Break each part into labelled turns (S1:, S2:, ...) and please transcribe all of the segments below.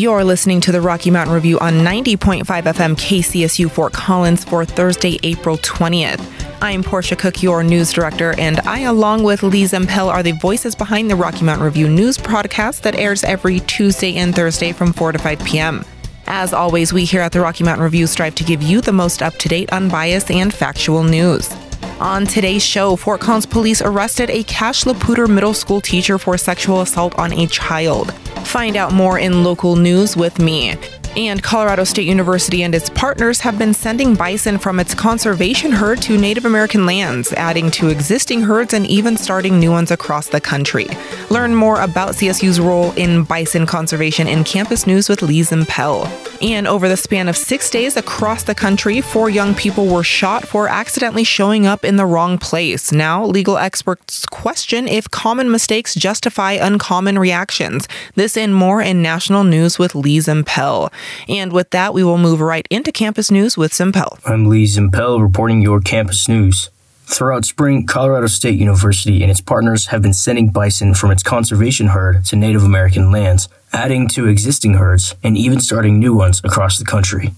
S1: You're listening to the Rocky Mountain Review on 90.5 FM KCSU Fort Collins for Thursday, April 20th. I'm Portia Cook, your news director, and I, along with Lee Zimpel, are the voices behind the Rocky Mountain Review news podcast that airs every Tuesday and Thursday from 4 to 5 p.m. As always, we here at the Rocky Mountain Review strive to give you the most up to date, unbiased, and factual news. On today's show, Fort Collins police arrested a Cache La Poudre middle school teacher for sexual assault on a child. Find out more in local news with me. And Colorado State University and its partners have been sending bison from its conservation herd to Native American lands, adding to existing herds and even starting new ones across the country. Learn more about CSU's role in bison conservation in Campus News with Lee Zimpel. And over the span of six days across the country, four young people were shot for accidentally showing up in the wrong place. Now, legal experts question if common mistakes justify uncommon reactions. This and more in national news with Lee Zimpel. And with that, we will move right into campus news with Zimpel.
S2: I'm Lee Zimpel reporting your campus news. Throughout spring, Colorado State University and its partners have been sending bison from its conservation herd to Native American lands, adding to existing herds and even starting new ones across the country.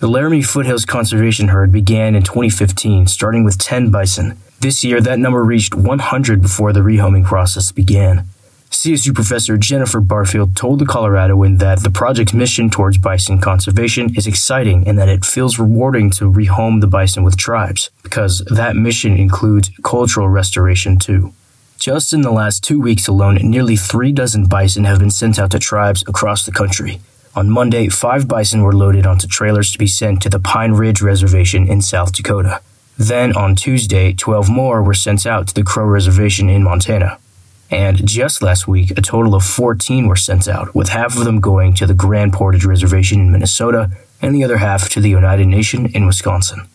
S2: The Laramie Foothills Conservation Herd began in 2015, starting with 10 bison. This year, that number reached 100 before the rehoming process began. CSU professor Jennifer Barfield told the Coloradoan that the project's mission towards bison conservation is exciting and that it feels rewarding to rehome the bison with tribes, because that mission includes cultural restoration too. Just in the last two weeks alone, nearly three dozen bison have been sent out to tribes across the country. On Monday, five bison were loaded onto trailers to be sent to the Pine Ridge Reservation in South Dakota. Then on Tuesday, 12 more were sent out to the Crow Reservation in Montana. And just last week, a total of 14 were sent out, with half of them going to the Grand Portage Reservation in Minnesota and the other half to the Oneida Nation in Wisconsin.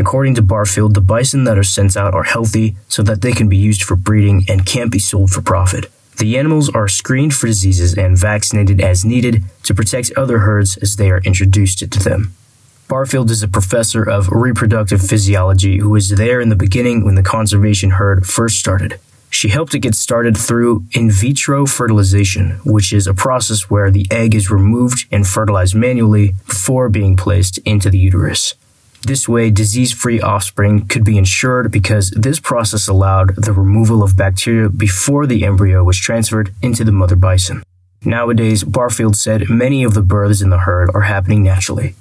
S2: According to Barfield, the bison that are sent out are healthy so that they can be used for breeding and can't be sold for profit. The animals are screened for diseases and vaccinated as needed to protect other herds as they are introduced to them. Barfield is a professor of reproductive physiology who was there in the beginning when the conservation herd first started. She helped it get started through in vitro fertilization, which is a process where the egg is removed and fertilized manually before being placed into the uterus. This way, disease free offspring could be ensured because this process allowed the removal of bacteria before the embryo was transferred into the mother bison. Nowadays, Barfield said many of the births in the herd are happening naturally.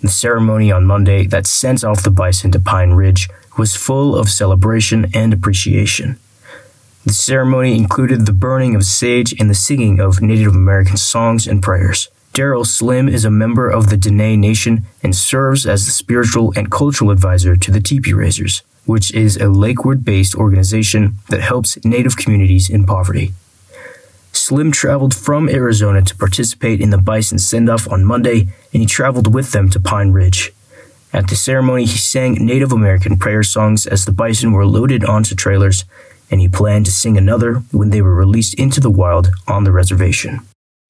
S2: The ceremony on Monday that sent off the bison to Pine Ridge was full of celebration and appreciation. The ceremony included the burning of sage and the singing of Native American songs and prayers. Daryl Slim is a member of the Diné Nation and serves as the spiritual and cultural advisor to the Tipi Raisers, which is a Lakewood based organization that helps Native communities in poverty. Slim traveled from Arizona to participate in the bison send off on Monday, and he traveled with them to Pine Ridge. At the ceremony, he sang Native American prayer songs as the bison were loaded onto trailers and he planned to sing another when they were released into the wild on the reservation.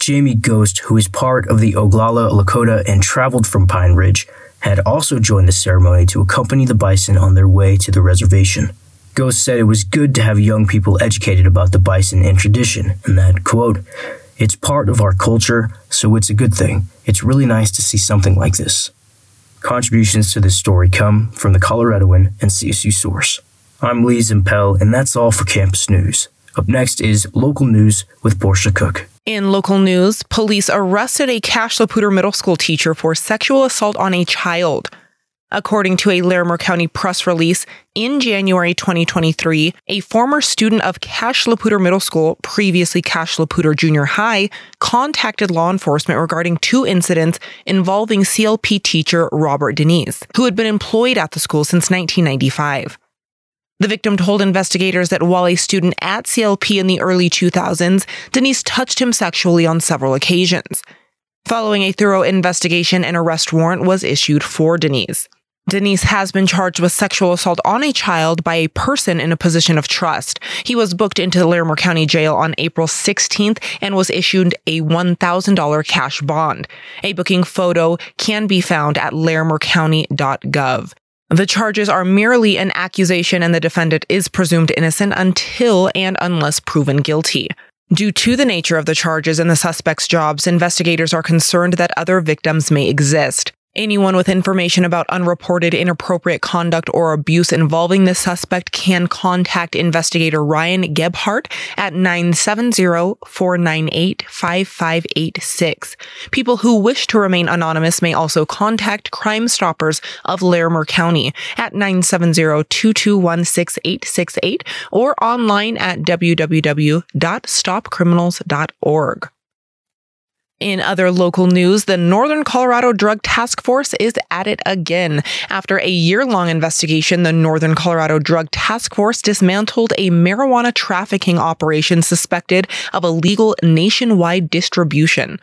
S2: Jamie Ghost, who is part of the Oglala Lakota and traveled from Pine Ridge, had also joined the ceremony to accompany the bison on their way to the reservation. Ghost said it was good to have young people educated about the bison and tradition, and that, quote, it's part of our culture, so it's a good thing. It's really nice to see something like this. Contributions to this story come from the Coloradoan and CSU Source. I'm Lee Zimpel, and that's all for Campus News. Up next is local news with Portia Cook.
S1: In local news, police arrested a Cache La Poudre middle school teacher for sexual assault on a child. According to a Larimer County press release, in January 2023, a former student of Cache La Poudre Middle School, previously Cache La Poudre Junior High, contacted law enforcement regarding two incidents involving CLP teacher Robert Denise, who had been employed at the school since 1995. The victim told investigators that while a student at CLP in the early 2000s, Denise touched him sexually on several occasions. Following a thorough investigation, an arrest warrant was issued for Denise. Denise has been charged with sexual assault on a child by a person in a position of trust. He was booked into the Larimer County Jail on April 16th and was issued a $1,000 cash bond. A booking photo can be found at larimercounty.gov. The charges are merely an accusation and the defendant is presumed innocent until and unless proven guilty. Due to the nature of the charges and the suspect's jobs, investigators are concerned that other victims may exist. Anyone with information about unreported inappropriate conduct or abuse involving the suspect can contact investigator Ryan Gebhardt at 970-498-5586. People who wish to remain anonymous may also contact Crime Stoppers of Larimer County at 970-221-6868 or online at www.stopcriminals.org. In other local news, the Northern Colorado Drug Task Force is at it again. After a year long investigation, the Northern Colorado Drug Task Force dismantled a marijuana trafficking operation suspected of illegal nationwide distribution.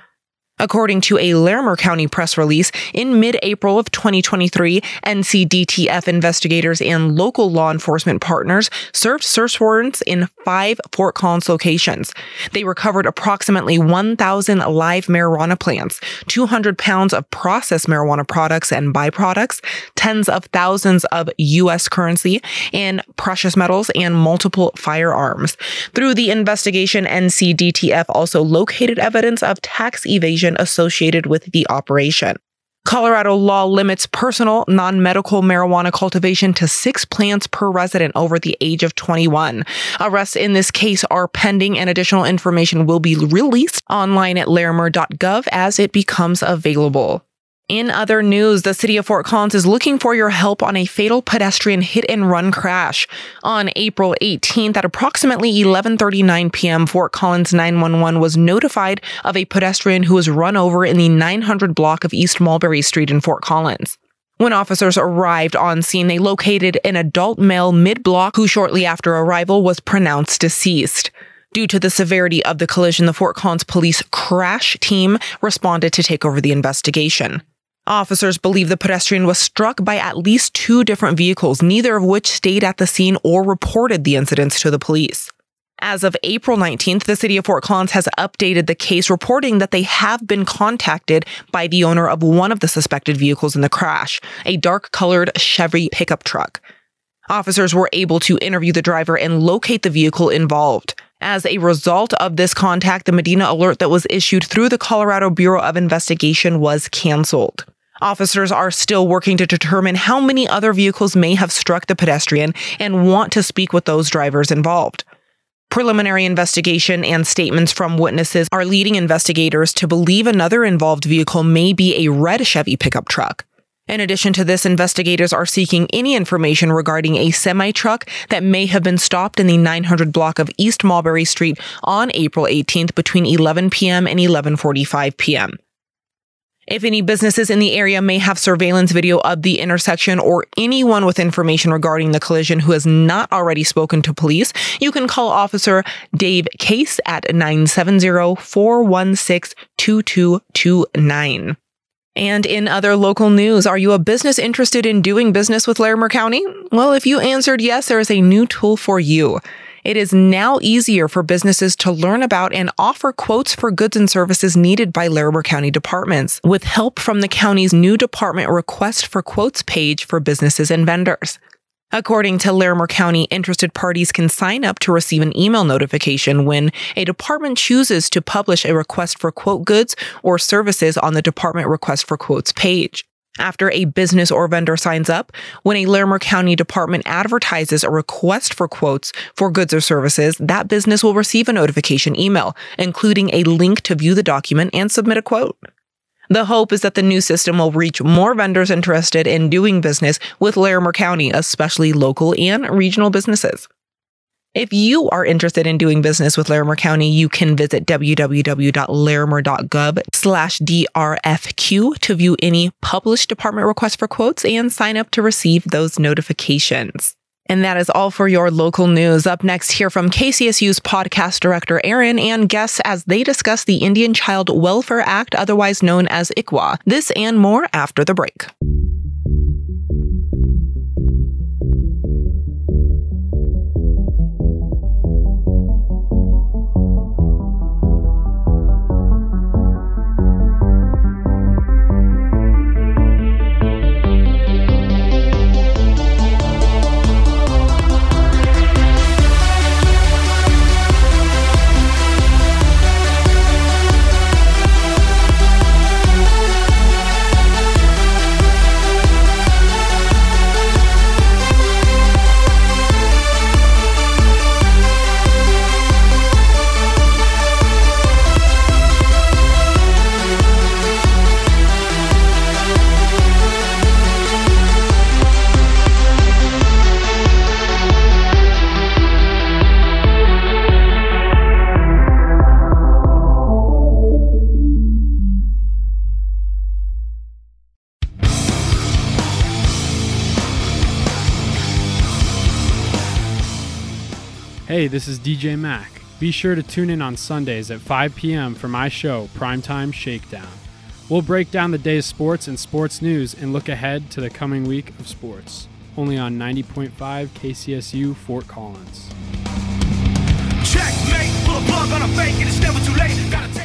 S1: According to a Larimer County press release, in mid April of 2023, NCDTF investigators and local law enforcement partners served search warrants in five Fort Collins locations. They recovered approximately 1,000 live marijuana plants, 200 pounds of processed marijuana products and byproducts, tens of thousands of U.S. currency, and precious metals, and multiple firearms. Through the investigation, NCDTF also located evidence of tax evasion associated with the operation. Colorado law limits personal, non medical marijuana cultivation to six plants per resident over the age of 21. Arrests in this case are pending, and additional information will be released online at larimer.gov as it becomes available. In other news, the city of Fort Collins is looking for your help on a fatal pedestrian hit and run crash. On April 18th at approximately 11:39 p.m., Fort Collins 911 was notified of a pedestrian who was run over in the 900 block of East Mulberry Street in Fort Collins. When officers arrived on scene, they located an adult male mid-block who shortly after arrival was pronounced deceased. Due to the severity of the collision, the Fort Collins police crash team responded to take over the investigation. Officers believe the pedestrian was struck by at least two different vehicles, neither of which stayed at the scene or reported the incidents to the police. As of April 19th, the city of Fort Collins has updated the case, reporting that they have been contacted by the owner of one of the suspected vehicles in the crash, a dark colored Chevy pickup truck. Officers were able to interview the driver and locate the vehicle involved. As a result of this contact, the Medina alert that was issued through the Colorado Bureau of Investigation was canceled. Officers are still working to determine how many other vehicles may have struck the pedestrian and want to speak with those drivers involved. Preliminary investigation and statements from witnesses are leading investigators to believe another involved vehicle may be a red Chevy pickup truck. In addition to this, investigators are seeking any information regarding a semi truck that may have been stopped in the 900 block of East Mulberry Street on April 18th between 11 p.m. and 11:45 p.m. If any businesses in the area may have surveillance video of the intersection or anyone with information regarding the collision who has not already spoken to police, you can call Officer Dave Case at 970 416 2229. And in other local news, are you a business interested in doing business with Larimer County? Well, if you answered yes, there is a new tool for you. It is now easier for businesses to learn about and offer quotes for goods and services needed by Larimer County departments, with help from the county's new department request for quotes page for businesses and vendors. According to Larimer County, interested parties can sign up to receive an email notification when a department chooses to publish a request for quote goods or services on the department request for quotes page. After a business or vendor signs up, when a Larimer County department advertises a request for quotes for goods or services, that business will receive a notification email, including a link to view the document and submit a quote. The hope is that the new system will reach more vendors interested in doing business with Larimer County, especially local and regional businesses. If you are interested in doing business with Larimer County, you can visit www.larimer.gov slash DRFQ to view any published department requests for quotes and sign up to receive those notifications. And that is all for your local news. Up next, hear from KCSU's podcast director, Erin, and guests as they discuss the Indian Child Welfare Act, otherwise known as ICWA. This and more after the break.
S3: Hey, this is DJ Mac. Be sure to tune in on Sundays at 5 p.m. for my show, Primetime Shakedown. We'll break down the day's sports and sports news and look ahead to the coming week of sports. Only on 90.5 KCSU Fort Collins. Checkmate, pull a plug on a fake and it's never too late.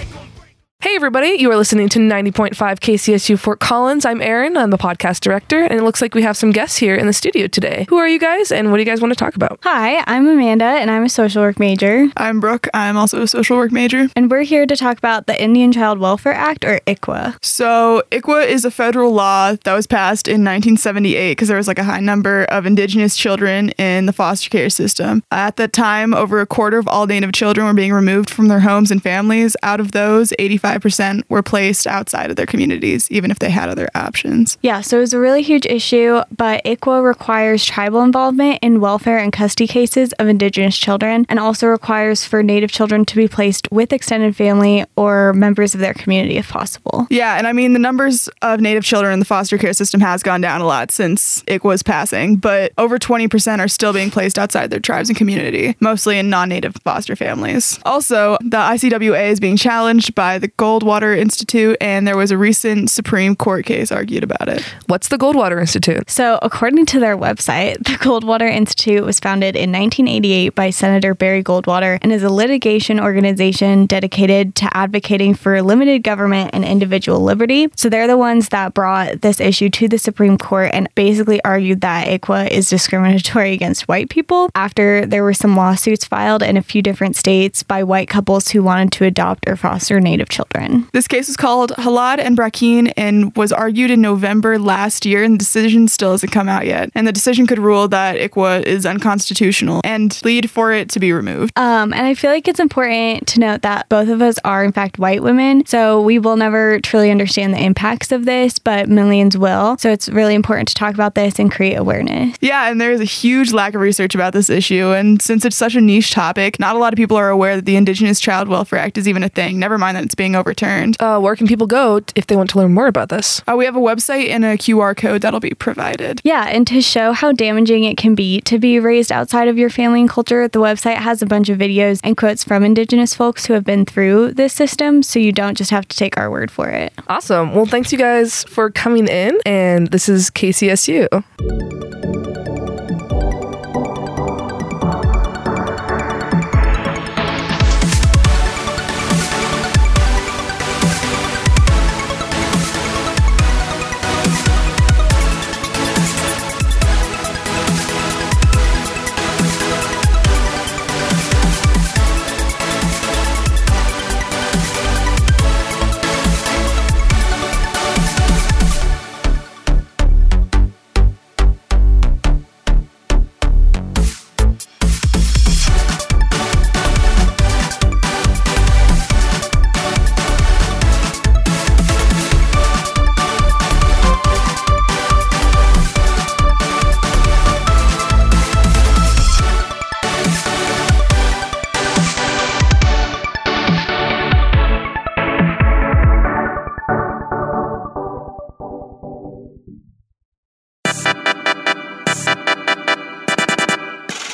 S4: Gotta take Hey, everybody. You are listening to 90.5 KCSU Fort Collins. I'm Erin. I'm the podcast director, and it looks like we have some guests here in the studio today. Who are you guys, and what do you guys want to talk about?
S5: Hi, I'm Amanda, and I'm a social work major.
S6: I'm Brooke. I'm also a social work major.
S5: And we're here to talk about the Indian Child Welfare Act, or ICWA.
S6: So, ICWA is a federal law that was passed in 1978 because there was like a high number of Indigenous children in the foster care system. At that time, over a quarter of all Native children were being removed from their homes and families. Out of those, 85 5% were placed outside of their communities, even if they had other options.
S5: Yeah, so it was a really huge issue, but ICWA requires tribal involvement in welfare and custody cases of Indigenous children and also requires for Native children to be placed with extended family or members of their community if possible.
S6: Yeah, and I mean, the numbers of Native children in the foster care system has gone down a lot since ICWA's passing, but over 20% are still being placed outside their tribes and community, mostly in non native foster families. Also, the ICWA is being challenged by the Goldwater Institute, and there was a recent Supreme Court case argued about it.
S4: What's the Goldwater Institute?
S5: So, according to their website, the Goldwater Institute was founded in 1988 by Senator Barry Goldwater and is a litigation organization dedicated to advocating for limited government and individual liberty. So, they're the ones that brought this issue to the Supreme Court and basically argued that ICWA is discriminatory against white people after there were some lawsuits filed in a few different states by white couples who wanted to adopt or foster Native children children.
S6: This case was called Haaland and Brackeen and was argued in November last year, and the decision still hasn't come out yet. And the decision could rule that ICWA is unconstitutional and lead for it to be removed.
S5: Um, and I feel like it's important to note that both of us are, in fact, white women. So we will never truly understand the impacts of this, but millions will. So it's really important to talk about this and create awareness.
S6: Yeah, and there's a huge lack of research about this issue. And since it's such a niche topic, not a lot of people are aware that the Indigenous Child Welfare Act is even a thing, never mind that it's being overturned.
S4: Uh, where can people go if they want to learn more about this?
S6: Uh, we have a website and a QR code that'll be provided.
S5: Yeah, and to show how damaging it can be to be raised outside of your family and culture, the website has a bunch of videos and quotes from Indigenous folks who have been through this system, so you don't just have to take our word for it.
S4: Awesome. Well, thanks you guys for coming in, and this is KCSU.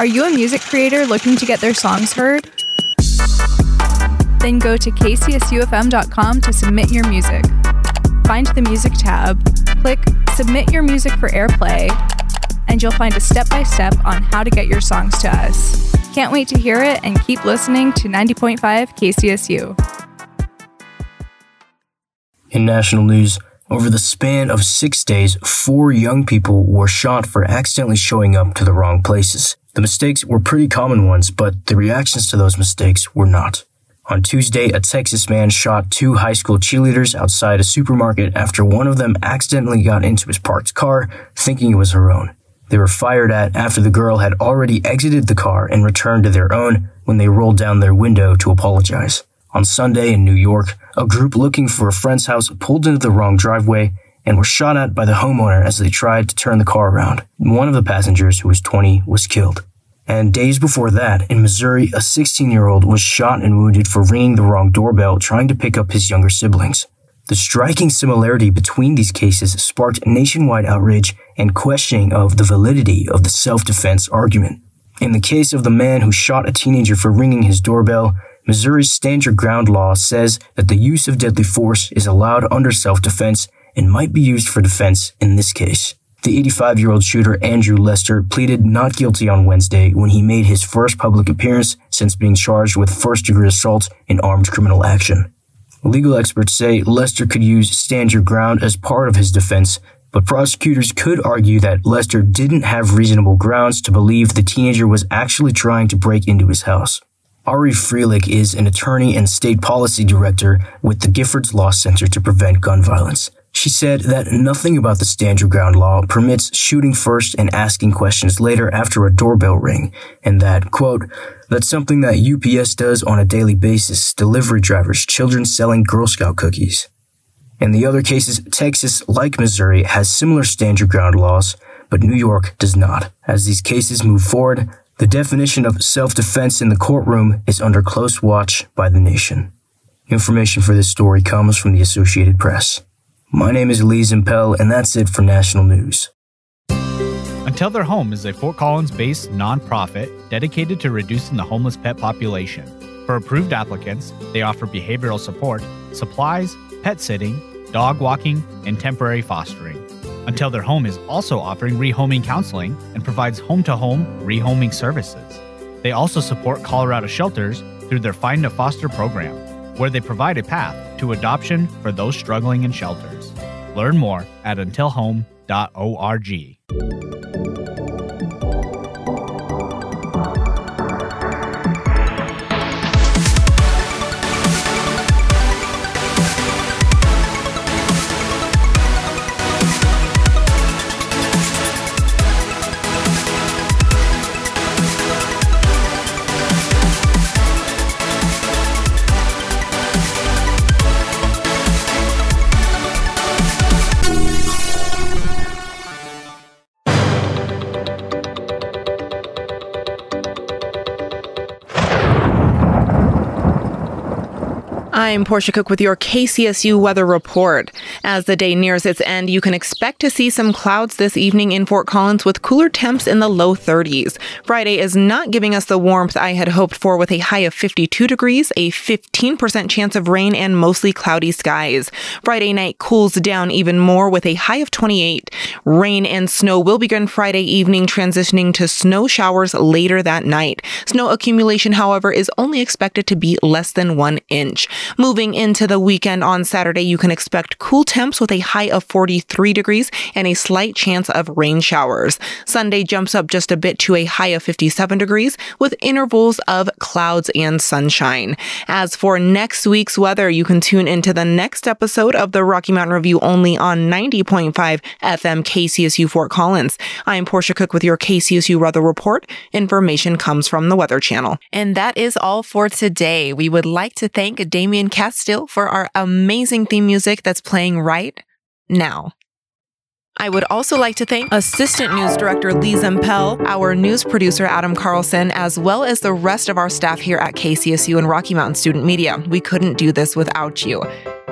S7: Are you a music creator looking to get their songs heard? Then go to kcsufm.com to submit your music. Find the Music tab, click Submit Your Music for Airplay, and you'll find a step by step on how to get your songs to us. Can't wait to hear it and keep listening to 90.5 KCSU.
S2: In national news, over the span of six days, four young people were shot for accidentally showing up to the wrong places. The mistakes were pretty common ones, but the reactions to those mistakes were not. On Tuesday, a Texas man shot two high school cheerleaders outside a supermarket after one of them accidentally got into his parked car, thinking it was her own. They were fired at after the girl had already exited the car and returned to their own when they rolled down their window to apologize. On Sunday in New York, a group looking for a friend's house pulled into the wrong driveway and were shot at by the homeowner as they tried to turn the car around. One of the passengers, who was 20, was killed. And days before that, in Missouri, a 16 year old was shot and wounded for ringing the wrong doorbell trying to pick up his younger siblings. The striking similarity between these cases sparked nationwide outrage and questioning of the validity of the self defense argument. In the case of the man who shot a teenager for ringing his doorbell, Missouri's stand your ground law says that the use of deadly force is allowed under self defense and might be used for defense in this case. The 85 year old shooter Andrew Lester pleaded not guilty on Wednesday when he made his first public appearance since being charged with first degree assault in armed criminal action. Legal experts say Lester could use stand your ground as part of his defense, but prosecutors could argue that Lester didn't have reasonable grounds to believe the teenager was actually trying to break into his house. Ari Freilich is an attorney and state policy director with the Giffords Law Center to Prevent Gun Violence. She said that nothing about the stand your ground law permits shooting first and asking questions later after a doorbell ring, and that, quote, that's something that UPS does on a daily basis, delivery drivers, children selling Girl Scout cookies. In the other cases, Texas, like Missouri, has similar stand your ground laws, but New York does not. As these cases move forward, the definition of self-defense in the courtroom is under close watch by the nation. Information for this story comes from the Associated Press. My name is Lee Zimpel, and that's it for National News.
S8: Until Their Home is a Fort Collins based nonprofit dedicated to reducing the homeless pet population. For approved applicants, they offer behavioral support, supplies, pet sitting, dog walking, and temporary fostering. Until Their Home is also offering rehoming counseling and provides home to home rehoming services. They also support Colorado shelters through their Find a Foster program, where they provide a path to adoption for those struggling in shelters. Learn more at untilhome.org.
S1: I'm Portia Cook with your KCSU weather report. As the day nears its end, you can expect to see some clouds this evening in Fort Collins with cooler temps in the low 30s. Friday is not giving us the warmth I had hoped for with a high of 52 degrees, a 15% chance of rain, and mostly cloudy skies. Friday night cools down even more with a high of 28. Rain and snow will begin Friday evening, transitioning to snow showers later that night. Snow accumulation, however, is only expected to be less than one inch. Moving into the weekend on Saturday, you can expect cool temps with a high of 43 degrees and a slight chance of rain showers. Sunday jumps up just a bit to a high of 57 degrees with intervals of clouds and sunshine. As for next week's weather, you can tune into the next episode of the Rocky Mountain Review only on 90.5 FM KCSU Fort Collins. I'm Portia Cook with your KCSU weather report. Information comes from the Weather Channel. And that is all for today. We would like to thank Damien Castile for our amazing theme music that's playing right now. I would also like to thank Assistant News Director Lee Zimpel, our news producer Adam Carlson, as well as the rest of our staff here at KCSU and Rocky Mountain Student Media. We couldn't do this without you.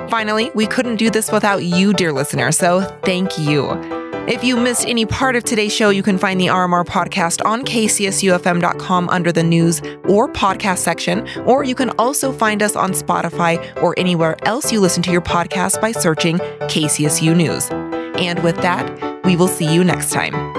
S1: Finally, we couldn't do this without you, dear listener, so thank you. If you missed any part of today's show, you can find the RMR podcast on kcsufm.com under the news or podcast section, or you can also find us on Spotify or anywhere else you listen to your podcast by searching KCSU News. And with that, we will see you next time.